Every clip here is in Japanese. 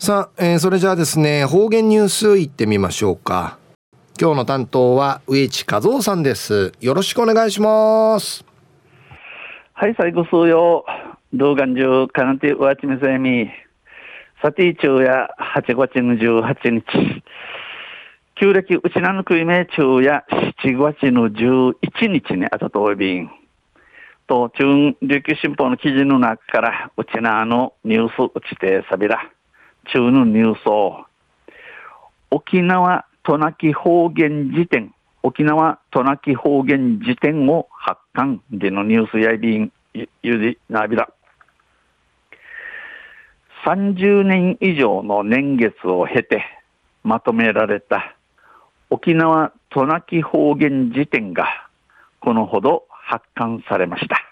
さあ、えー、それじゃあですね方言ニュースいってみましょうか。今日の担当は植地和夫さんです。よろしくお願いします。はい最後数曜動画中かなてわちみせみ。さて昼夜8月の18日。旧暦うちなのくいめ昼夜7月の11日にあたとおびん。と中琉球新報の記事の中からうちなのニュースうちてさびら。中のニュースを。沖縄渡名喜方言辞典。沖縄渡名喜方言辞典を発刊。でのニュースやいびんゆりなびら。30年以上の年月を経てまとめられた。沖縄渡名喜方言辞典がこのほど発刊されました。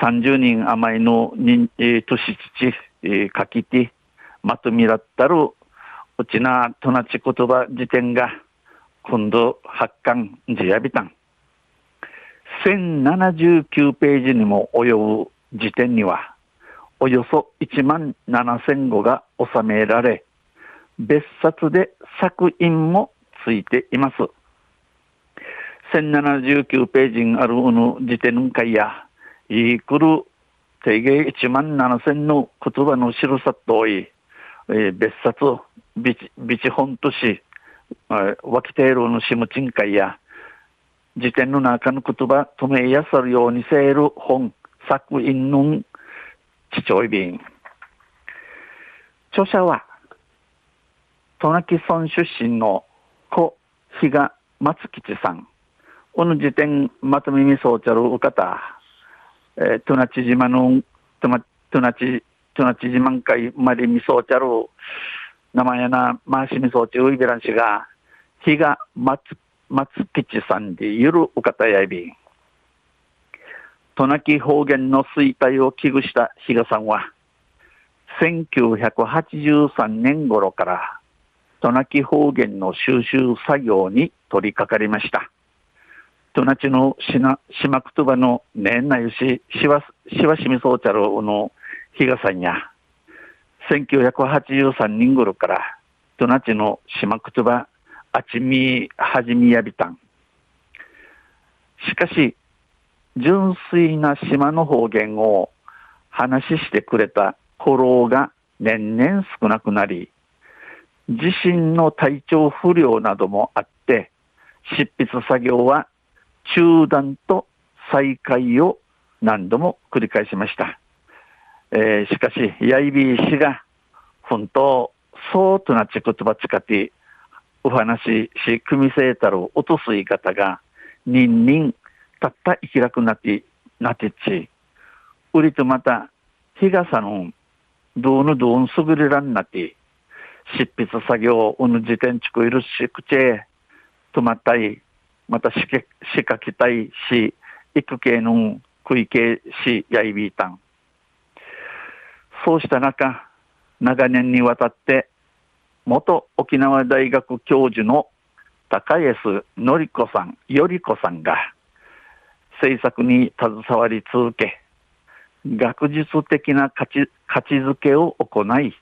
30人余りの年、えー、年父、えー、書き手、まとめらったるうちなとなち言葉辞典が今度発刊じやびたん。1079ページにも及ぶ辞典にはおよそ1万7000語が収められ、別冊で作品もついています。1079ページにあるの辞典会や、いくる定芸1万7000の言葉の白さとおい、えー、別冊、ビチ、ビチ本とし、わきているのしむちん会や、辞典の中の言葉、止めやさるようにせえる本、作品の父親便。著者は、渡名喜村出身の故比嘉松吉さん。この時点、まとめみそうちゃるお方、えー、トナチ島の、トナトナチ、トナチ島会までみそうちゃる、名前やな、回しみそうちういびらんしが、比嘉松、松吉さんでゆるお方やいびん。渡名喜方言の衰退を危惧した比嘉さんは、1983年頃から渡名喜方言の収集作業に取り掛かりました。トナチの島くとばの年内し、しわ、しわしみそうちゃるの比嘉さんや、1983年頃からトナチの島くとばあちみはじみやびたん。しかし、純粋な島の方言を話してくれたフォローが年々少なくなり、自身の体調不良などもあって、執筆作業は中断と再開を何度も繰り返しました。えー、しかし、やいびい氏が、本当、そうとなっち言葉使って、お話し、し組みせたる落とす言い方が、にんにんたった生きらくなって、なてち、うりとまた、日傘の、どうのどうんすぐれらんなって、執筆作業、うぬ時点ちくいるしくちえ、とまったい、またしけ、しかきたいし、育系の食い系し、やいびいたん。そうした中、長年にわたって、元沖縄大学教授の高安典子さん、より子さんが、制作に携わり続け、学術的な価値価値づけを行い、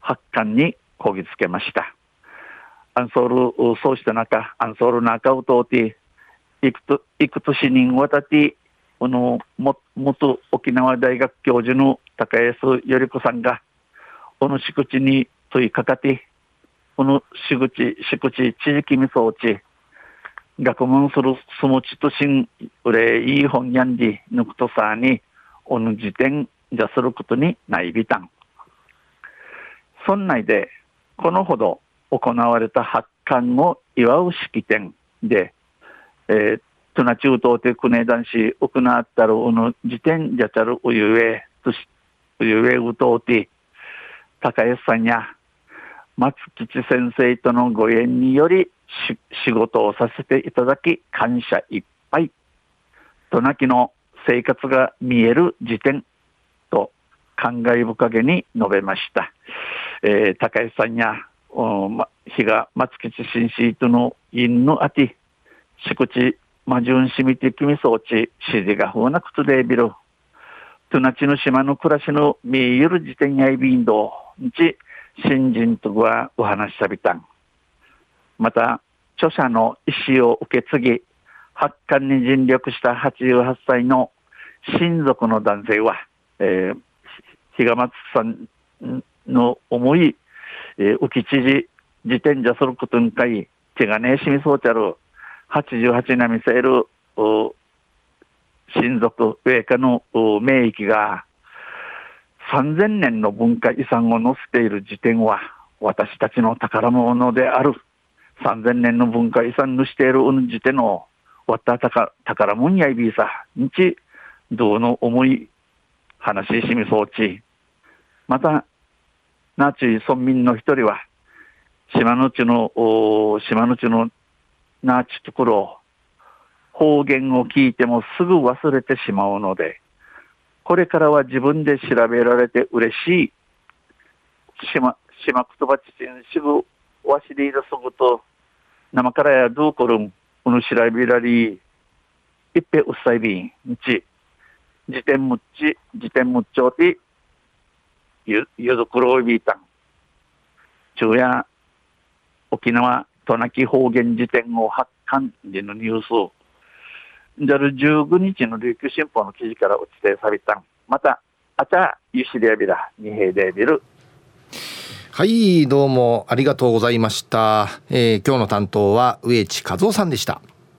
発刊にこぎつけました。アンソール、そうした中、アンソール中を通って、いくと、いく年にわたって、この、も、元沖縄大学教授の高安より子さんが、この敷地に問いかかって、この敷地、敷地、地域みそ地、学問するすもちとしん、うれいい本やんり、ぬくとさに、おぬ時点じゃすることにないびたん。そんないで、このほど行われた発刊を祝う式典で、えー、トナ中東で国男子行ったるおの時点じゃちゃるおゆえ、とし、おゆえうとうて、高安さんや松吉先生とのご縁により仕事をさせていただき感謝いっぱい。となきの生活が見える時点と感慨深げに述べました。えー、高橋さんや、ま、日が松吉新シートの因のあて、敷地、まじゅんしみてきみそうち、指示がふうなくつでびる。となちの島の暮らしの見える時点やいびんど、ち、新人とはお話しさびたん。また、著者の意思を受け継ぎ、発刊に尽力した88歳の親族の男性は、えー、比嘉松さんの思い、えー、浮き知事、自転車することにかい、手がねしみそうちゃる、88年見せる、親族、上下の名域が、3000年の文化遺産を載せている時点は、私たちの宝物である。3000年の文化遺産にしているうんじての、わったか宝物やいびいさ、にち、どうの思い、話ししみそうち。また、ナチ村民の一人は、島の地の、島の地のナチところを、方言を聞いてもすぐ忘れてしまうので、これからは自分で調べられて嬉しい。島、島くとばちちんしぐ、わしりいだすぐと、生からやどうこるん、うぬしらびらり、いっぺうっさいびん、んち、辞典むっち、辞典むっちょうて、ゆ、ゆずくろいびいたん。昼夜、沖縄、渡名喜方言辞典を発刊時のニュース、る19日の琉球新報の記事から落ちてさびたまた、あちゃ、ゆしりやびら、にへいでびる。はい、どうもありがとうございました。えー、今日の担当は植地和夫さんでした。